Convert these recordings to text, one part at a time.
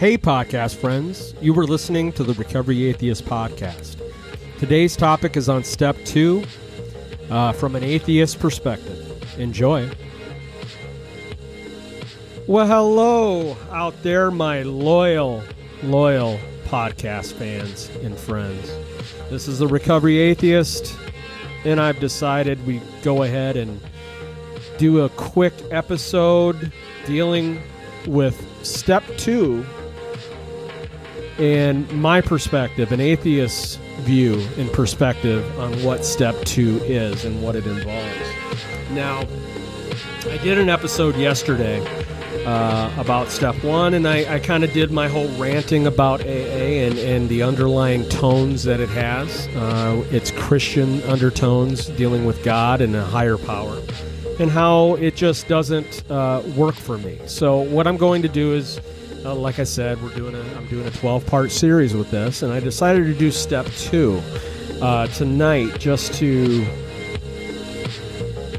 Hey, podcast friends. You were listening to the Recovery Atheist podcast. Today's topic is on step two uh, from an atheist perspective. Enjoy. Well, hello out there, my loyal, loyal podcast fans and friends. This is the Recovery Atheist, and I've decided we go ahead and do a quick episode dealing with step two and my perspective, an atheist's view and perspective on what step two is and what it involves. Now, I did an episode yesterday uh, about step one, and I, I kind of did my whole ranting about AA and, and the underlying tones that it has. Uh, it's Christian undertones dealing with God and a higher power, and how it just doesn't uh, work for me. So, what I'm going to do is uh, like I said, we're doing a I'm doing a 12 part series with this, and I decided to do step two uh, tonight just to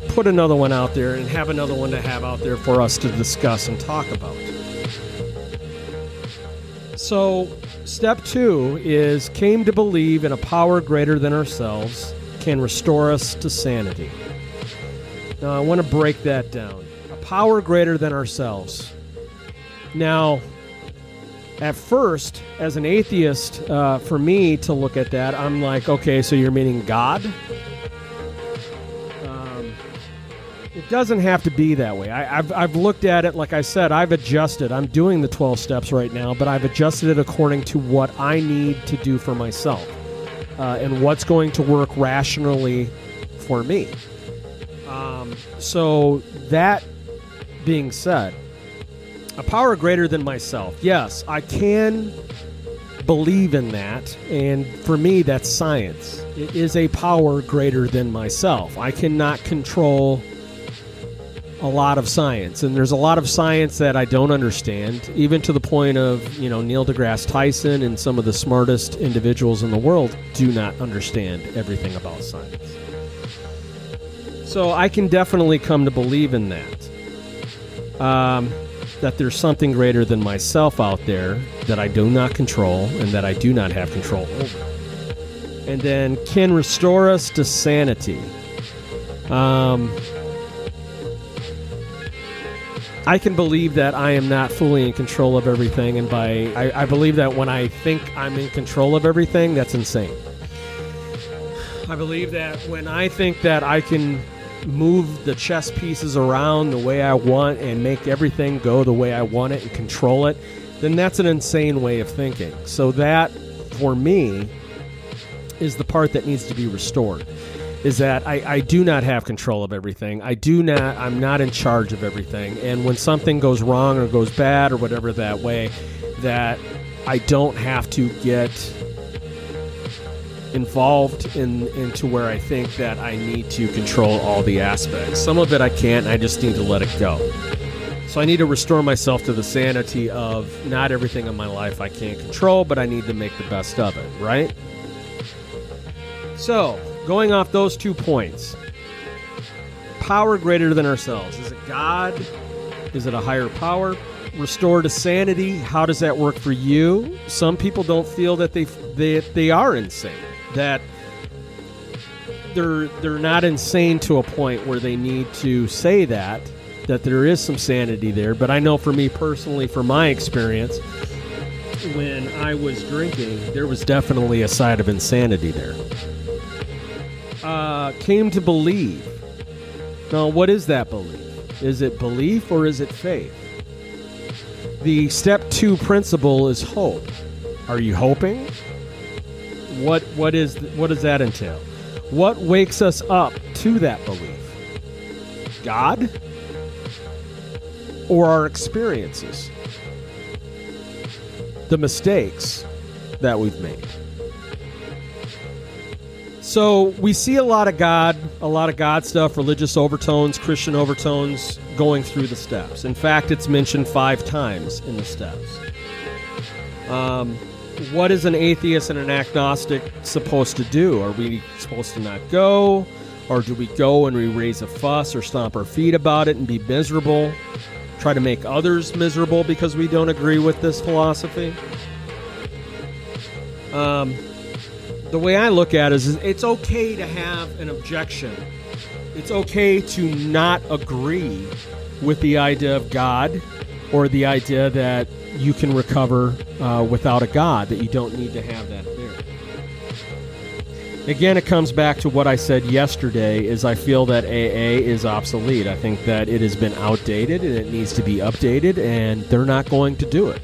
put another one out there and have another one to have out there for us to discuss and talk about. So, step two is came to believe in a power greater than ourselves can restore us to sanity. Now, I want to break that down. A power greater than ourselves. Now, at first, as an atheist, uh, for me to look at that, I'm like, okay, so you're meaning God? Um, it doesn't have to be that way. I, have I've looked at it, like I said, I've adjusted. I'm doing the 12 steps right now, but I've adjusted it according to what I need to do for myself uh, and what's going to work rationally for me. Um, so, that being said, a power greater than myself. Yes, I can believe in that. And for me, that's science. It is a power greater than myself. I cannot control a lot of science. And there's a lot of science that I don't understand, even to the point of, you know, Neil deGrasse Tyson and some of the smartest individuals in the world do not understand everything about science. So I can definitely come to believe in that. Um, that there's something greater than myself out there that I do not control and that I do not have control over. And then can restore us to sanity. Um, I can believe that I am not fully in control of everything, and by I, I believe that when I think I'm in control of everything, that's insane. I believe that when I think that I can move the chess pieces around the way I want and make everything go the way I want it and control it, then that's an insane way of thinking. So that, for me, is the part that needs to be restored. Is that I, I do not have control of everything. I do not, I'm not in charge of everything. And when something goes wrong or goes bad or whatever that way, that I don't have to get involved in into where I think that I need to control all the aspects. Some of it I can't, I just need to let it go. So I need to restore myself to the sanity of not everything in my life I can't control, but I need to make the best of it, right? So, going off those two points, power greater than ourselves. Is it God? Is it a higher power? Restore to sanity. How does that work for you? Some people don't feel that they they, they are insane that they're they're not insane to a point where they need to say that that there is some sanity there. But i know for me personally from my experience when i was drinking there was definitely a side of insanity there. Uh, came to believe. Now what is that belief? Is it belief or is it faith? The step two principle is hope. Are you hoping what what is what does that entail? What wakes us up to that belief? God or our experiences? The mistakes that we've made. So we see a lot of God, a lot of God stuff, religious overtones, Christian overtones going through the steps. In fact, it's mentioned five times in the steps. Um, what is an atheist and an agnostic supposed to do? Are we supposed to not go? Or do we go and we raise a fuss or stomp our feet about it and be miserable? try to make others miserable because we don't agree with this philosophy. Um, the way I look at it is, is it's okay to have an objection. It's okay to not agree with the idea of God or the idea that you can recover uh, without a God, that you don't need to have that there. Again, it comes back to what I said yesterday is I feel that AA is obsolete. I think that it has been outdated and it needs to be updated and they're not going to do it.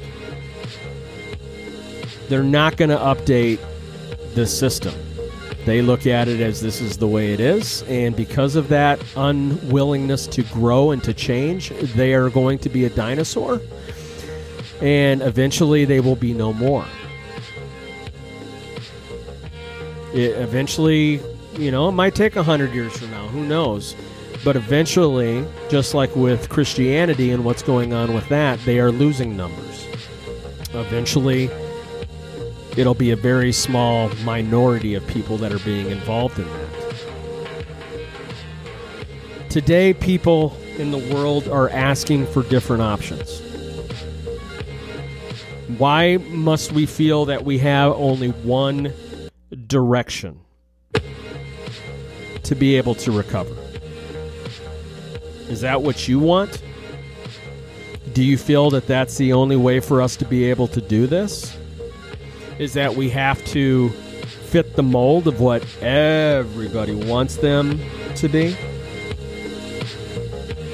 They're not going to update the system. They look at it as this is the way it is, and because of that unwillingness to grow and to change, they are going to be a dinosaur, and eventually they will be no more. It eventually, you know, it might take a hundred years from now. Who knows? But eventually, just like with Christianity and what's going on with that, they are losing numbers. Eventually, it'll be a very small minority of people that are being involved in that. Today, people in the world are asking for different options. Why must we feel that we have only one direction to be able to recover? Is that what you want? Do you feel that that's the only way for us to be able to do this? is that we have to fit the mold of what everybody wants them to be?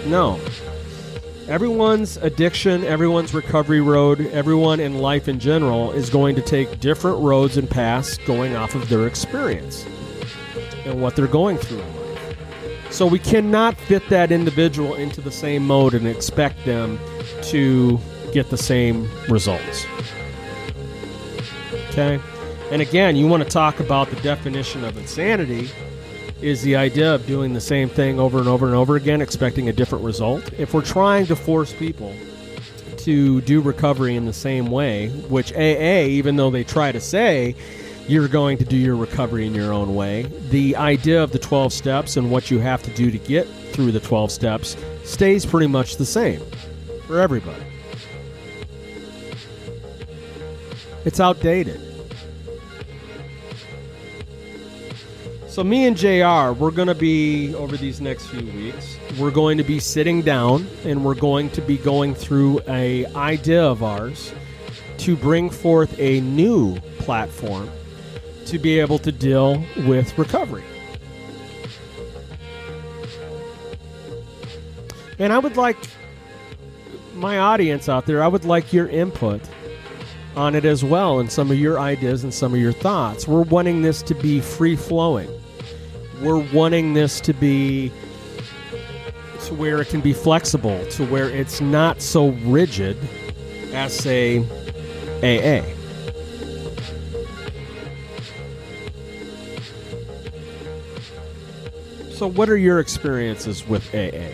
No. Everyone's addiction, everyone's recovery road, everyone in life in general is going to take different roads and paths going off of their experience and what they're going through in life. So we cannot fit that individual into the same mode and expect them to get the same results. Okay? And again, you want to talk about the definition of insanity is the idea of doing the same thing over and over and over again, expecting a different result. If we're trying to force people to do recovery in the same way, which AA, even though they try to say you're going to do your recovery in your own way, the idea of the 12 steps and what you have to do to get through the 12 steps stays pretty much the same for everybody. It's outdated. So me and JR, we're going to be over these next few weeks. We're going to be sitting down and we're going to be going through a idea of ours to bring forth a new platform to be able to deal with recovery. And I would like my audience out there, I would like your input on it as well and some of your ideas and some of your thoughts. We're wanting this to be free flowing. We're wanting this to be to where it can be flexible, to where it's not so rigid as say AA. So what are your experiences with AA?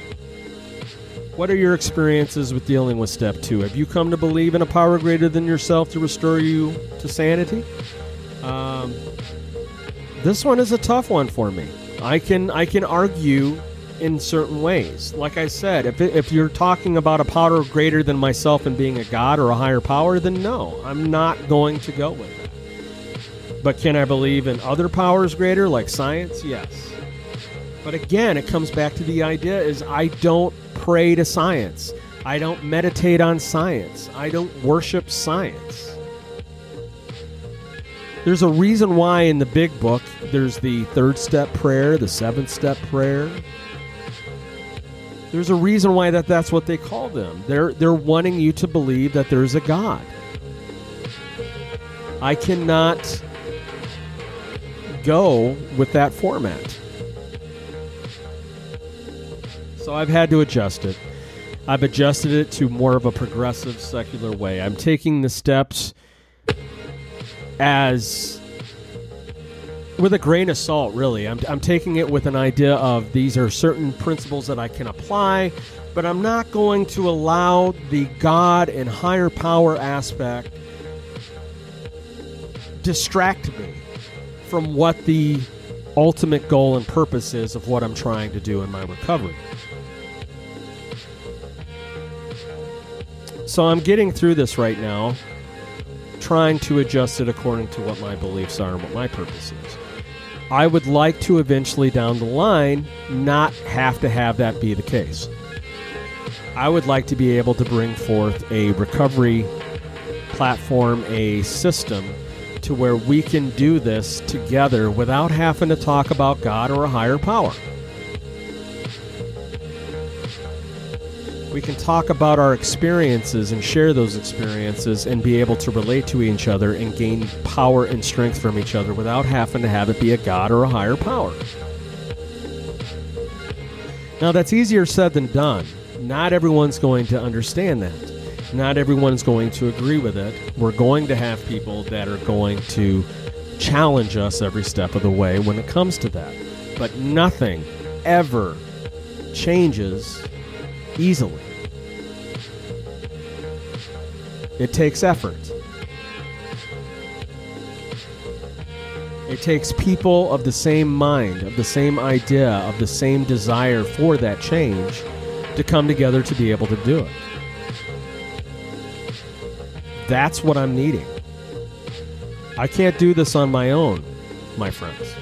What are your experiences with dealing with step two? Have you come to believe in a power greater than yourself to restore you to sanity? Um, this one is a tough one for me. I can I can argue in certain ways. Like I said, if if you're talking about a power greater than myself and being a god or a higher power, then no, I'm not going to go with that. But can I believe in other powers greater like science? Yes. But again, it comes back to the idea is I don't pray to science. I don't meditate on science. I don't worship science. There's a reason why in the big book there's the third step prayer, the seventh step prayer. There's a reason why that that's what they call them. They're they're wanting you to believe that there's a God. I cannot go with that format. So I've had to adjust it. I've adjusted it to more of a progressive secular way. I'm taking the steps as with a grain of salt, really. I'm, I'm taking it with an idea of these are certain principles that I can apply, but I'm not going to allow the God and higher power aspect distract me from what the ultimate goal and purpose is of what I'm trying to do in my recovery. So I'm getting through this right now, trying to adjust it according to what my beliefs are and what my purpose is. I would like to eventually down the line not have to have that be the case. I would like to be able to bring forth a recovery platform, a system to where we can do this together without having to talk about God or a higher power. We can talk about our experiences and share those experiences and be able to relate to each other and gain power and strength from each other without having to have it be a God or a higher power. Now, that's easier said than done. Not everyone's going to understand that. Not everyone's going to agree with it. We're going to have people that are going to challenge us every step of the way when it comes to that. But nothing ever changes easily. It takes effort. It takes people of the same mind, of the same idea, of the same desire for that change to come together to be able to do it. That's what I'm needing. I can't do this on my own, my friends.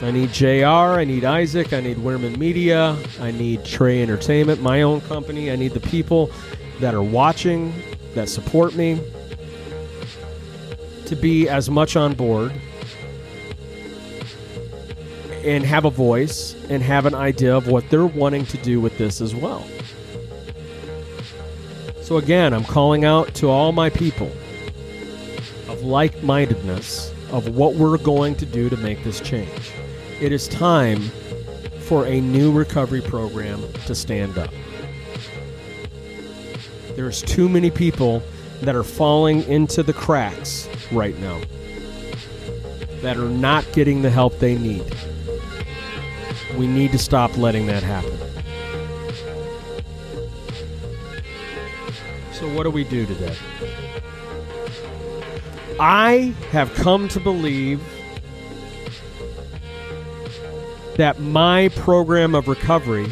I need JR, I need Isaac, I need Wierman Media, I need TRA Entertainment, my own company. I need the people that are watching, that support me, to be as much on board and have a voice and have an idea of what they're wanting to do with this as well. So, again, I'm calling out to all my people of like mindedness of what we're going to do to make this change. It is time for a new recovery program to stand up. There's too many people that are falling into the cracks right now that are not getting the help they need. We need to stop letting that happen. So, what do we do today? I have come to believe that my program of recovery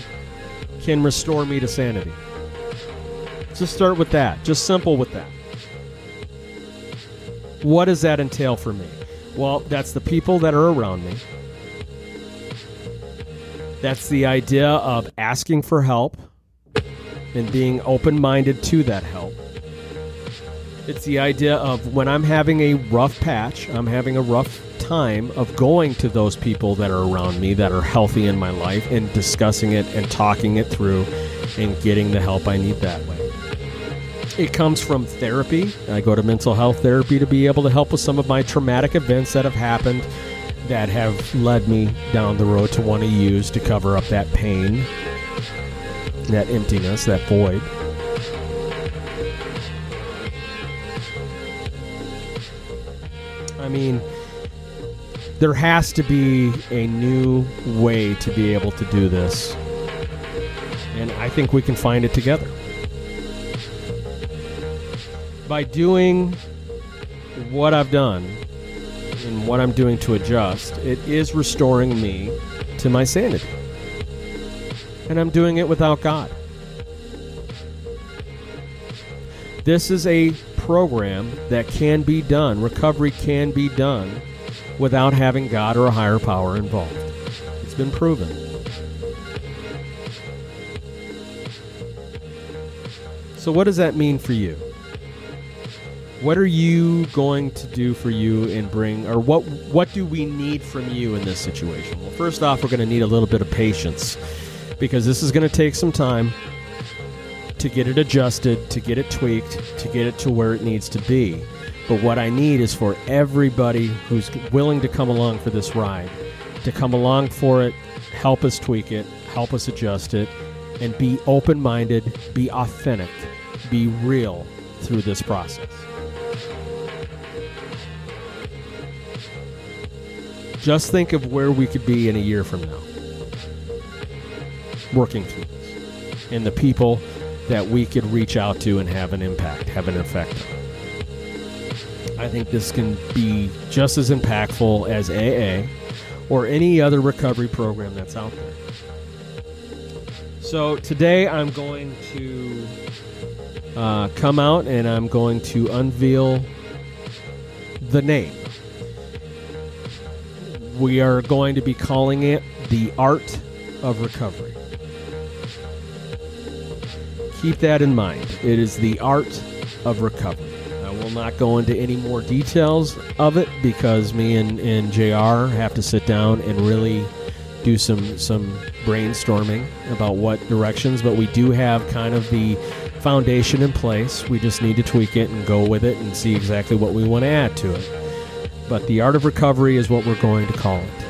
can restore me to sanity. Just start with that. Just simple with that. What does that entail for me? Well, that's the people that are around me. That's the idea of asking for help and being open minded to that help. It's the idea of when I'm having a rough patch, I'm having a rough time of going to those people that are around me that are healthy in my life and discussing it and talking it through and getting the help I need that way. It comes from therapy. I go to mental health therapy to be able to help with some of my traumatic events that have happened that have led me down the road to want to use to cover up that pain, that emptiness, that void. I mean, there has to be a new way to be able to do this. And I think we can find it together. By doing what I've done and what I'm doing to adjust, it is restoring me to my sanity. And I'm doing it without God. This is a program that can be done, recovery can be done without having God or a higher power involved. It's been proven. So, what does that mean for you? What are you going to do for you and bring, or what what do we need from you in this situation? Well, first off, we're going to need a little bit of patience because this is going to take some time to get it adjusted, to get it tweaked, to get it to where it needs to be. But what I need is for everybody who's willing to come along for this ride to come along for it, help us tweak it, help us adjust it, and be open minded, be authentic, be real through this process. Just think of where we could be in a year from now, working through this, and the people that we could reach out to and have an impact, have an effect on. I think this can be just as impactful as AA or any other recovery program that's out there. So today I'm going to uh, come out and I'm going to unveil the name. We are going to be calling it The Art of Recovery. Keep that in mind. It is the art of recovery. Not go into any more details of it because me and, and JR have to sit down and really do some some brainstorming about what directions, but we do have kind of the foundation in place. We just need to tweak it and go with it and see exactly what we want to add to it. But the art of recovery is what we're going to call it.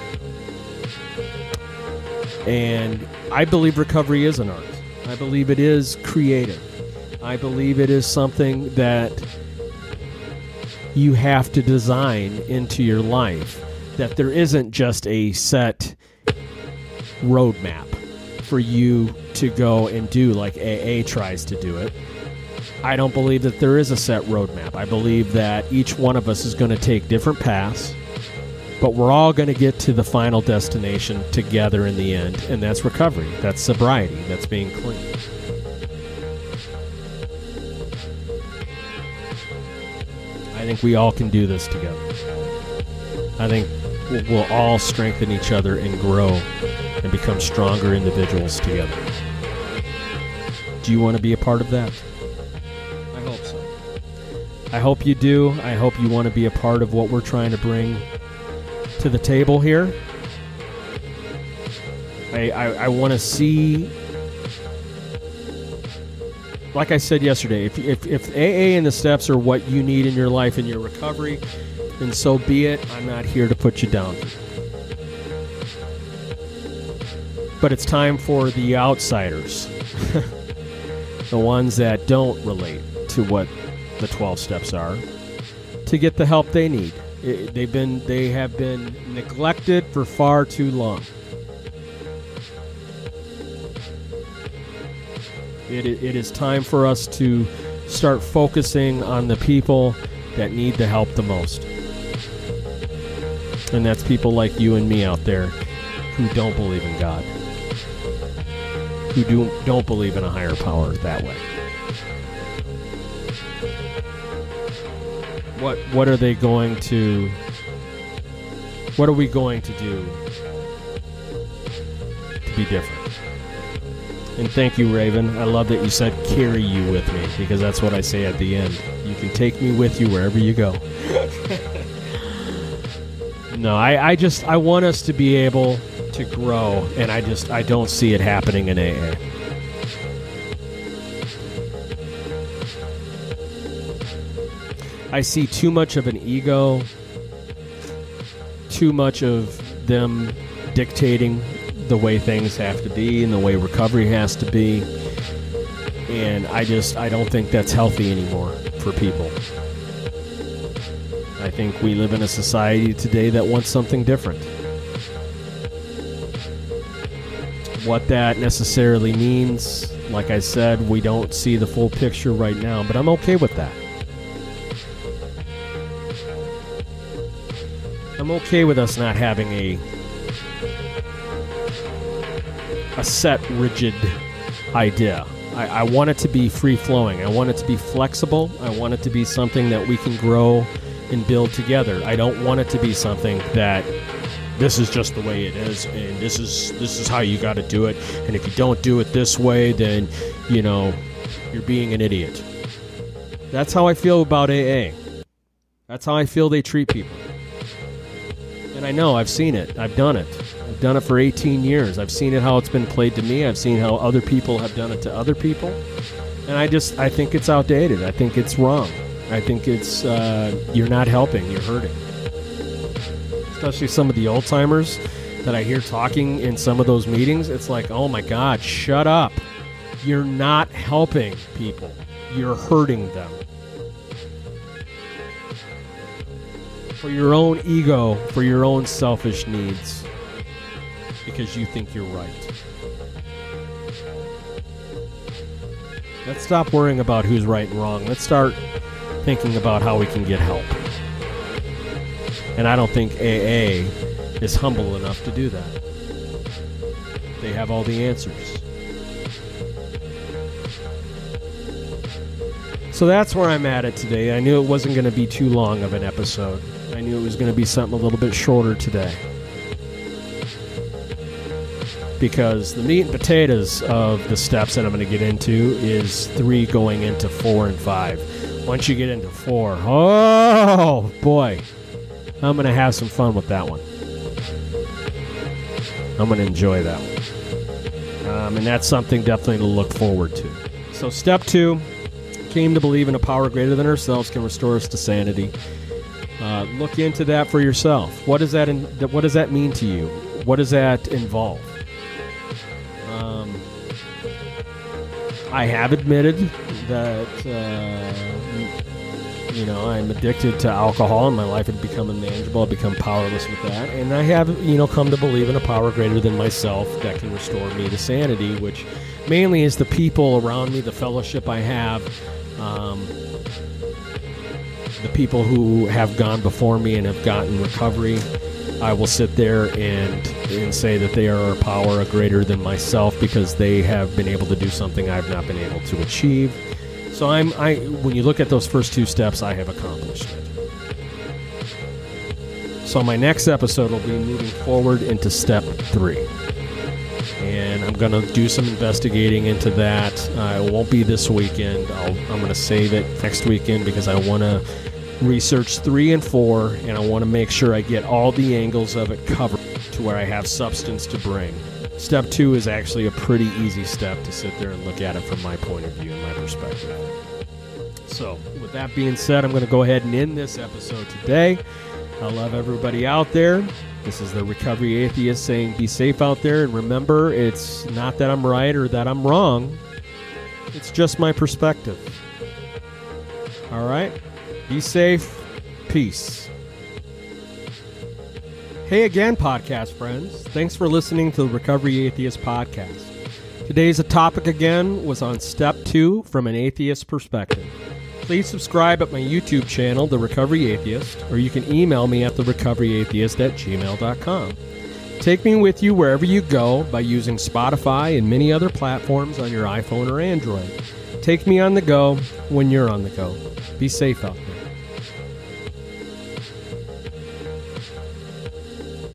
And I believe recovery is an art. I believe it is creative. I believe it is something that you have to design into your life. That there isn't just a set roadmap for you to go and do like AA tries to do it. I don't believe that there is a set roadmap. I believe that each one of us is going to take different paths, but we're all going to get to the final destination together in the end, and that's recovery. That's sobriety. That's being clean. I think we all can do this together. I think we'll all strengthen each other and grow and become stronger individuals together. Do you want to be a part of that? I hope so. I hope you do. I hope you want to be a part of what we're trying to bring to the table here. I, I, I want to see, like I said yesterday, if, if, if AA and the steps are what you need in your life and your recovery, then so be it. I'm not here to put you down. But it's time for the outsiders, the ones that don't relate to what the 12 steps are, to get the help they need. It, they've been they have been neglected for far too long. It, it is time for us to start focusing on the people that need the help the most. And that's people like you and me out there who don't believe in God, who do, don't believe in a higher power that way. What what are they going to what are we going to do to be different? And thank you, Raven. I love that you said carry you with me because that's what I say at the end. You can take me with you wherever you go. no, I, I just I want us to be able to grow and I just I don't see it happening in AA. I see too much of an ego, too much of them dictating the way things have to be and the way recovery has to be. And I just I don't think that's healthy anymore for people. I think we live in a society today that wants something different. What that necessarily means, like I said, we don't see the full picture right now, but I'm okay with that. I'm okay with us not having a set rigid idea. I, I, want it to be free flowing. I want it to be flexible. I want it to be something that we can grow and build together. I don't want it to be something that this is just the way it is and this is this is how you got to do it and if you don't do it this way then you know you're being an idiot. That's how I feel about AA. That's how I feel they treat people. And I know I've seen it. I've done it. Done it for 18 years. I've seen it how it's been played to me. I've seen how other people have done it to other people. And I just I think it's outdated. I think it's wrong. I think it's uh, you're not helping. You're hurting. Especially some of the old timers that I hear talking in some of those meetings. It's like, oh my God, shut up. You're not helping people. You're hurting them. for your own ego, for your own selfish needs, because you think you're right. Let's stop worrying about who's right and wrong. Let's start thinking about how we can get help. And I don't think AA is humble enough to do that. They have all the answers. So that's where I'm at it today. I knew it wasn't going to be too long of an episode. I knew it was going to be something a little bit shorter today. Because the meat and potatoes of the steps that I'm going to get into is three going into four and five. Once you get into four, oh boy, I'm going to have some fun with that one. I'm going to enjoy that one. Um, and that's something definitely to look forward to. So, step two came to believe in a power greater than ourselves can restore us to sanity. Uh, look into that for yourself. What does that in, What does that mean to you? What does that involve? I have admitted that uh, you know I'm addicted to alcohol, and my life had become unmanageable. I've become powerless with that, and I have you know come to believe in a power greater than myself that can restore me to sanity, which mainly is the people around me, the fellowship I have. Um, the people who have gone before me and have gotten recovery, I will sit there and and say that they are a power greater than myself because they have been able to do something I've not been able to achieve. So I'm I when you look at those first two steps, I have accomplished it. So my next episode will be moving forward into step three. And I'm going to do some investigating into that. Uh, it won't be this weekend. i am going to save it next weekend because I want to research three and four, and I want to make sure I get all the angles of it covered where I have substance to bring. Step two is actually a pretty easy step to sit there and look at it from my point of view and my perspective. So, with that being said, I'm going to go ahead and end this episode today. I love everybody out there. This is the Recovery Atheist saying be safe out there. And remember, it's not that I'm right or that I'm wrong, it's just my perspective. All right? Be safe. Peace. Hey again, podcast friends. Thanks for listening to the Recovery Atheist podcast. Today's topic again was on step two from an atheist perspective. Please subscribe at my YouTube channel, The Recovery Atheist, or you can email me at therecoveryatheist at gmail.com. Take me with you wherever you go by using Spotify and many other platforms on your iPhone or Android. Take me on the go when you're on the go. Be safe out there.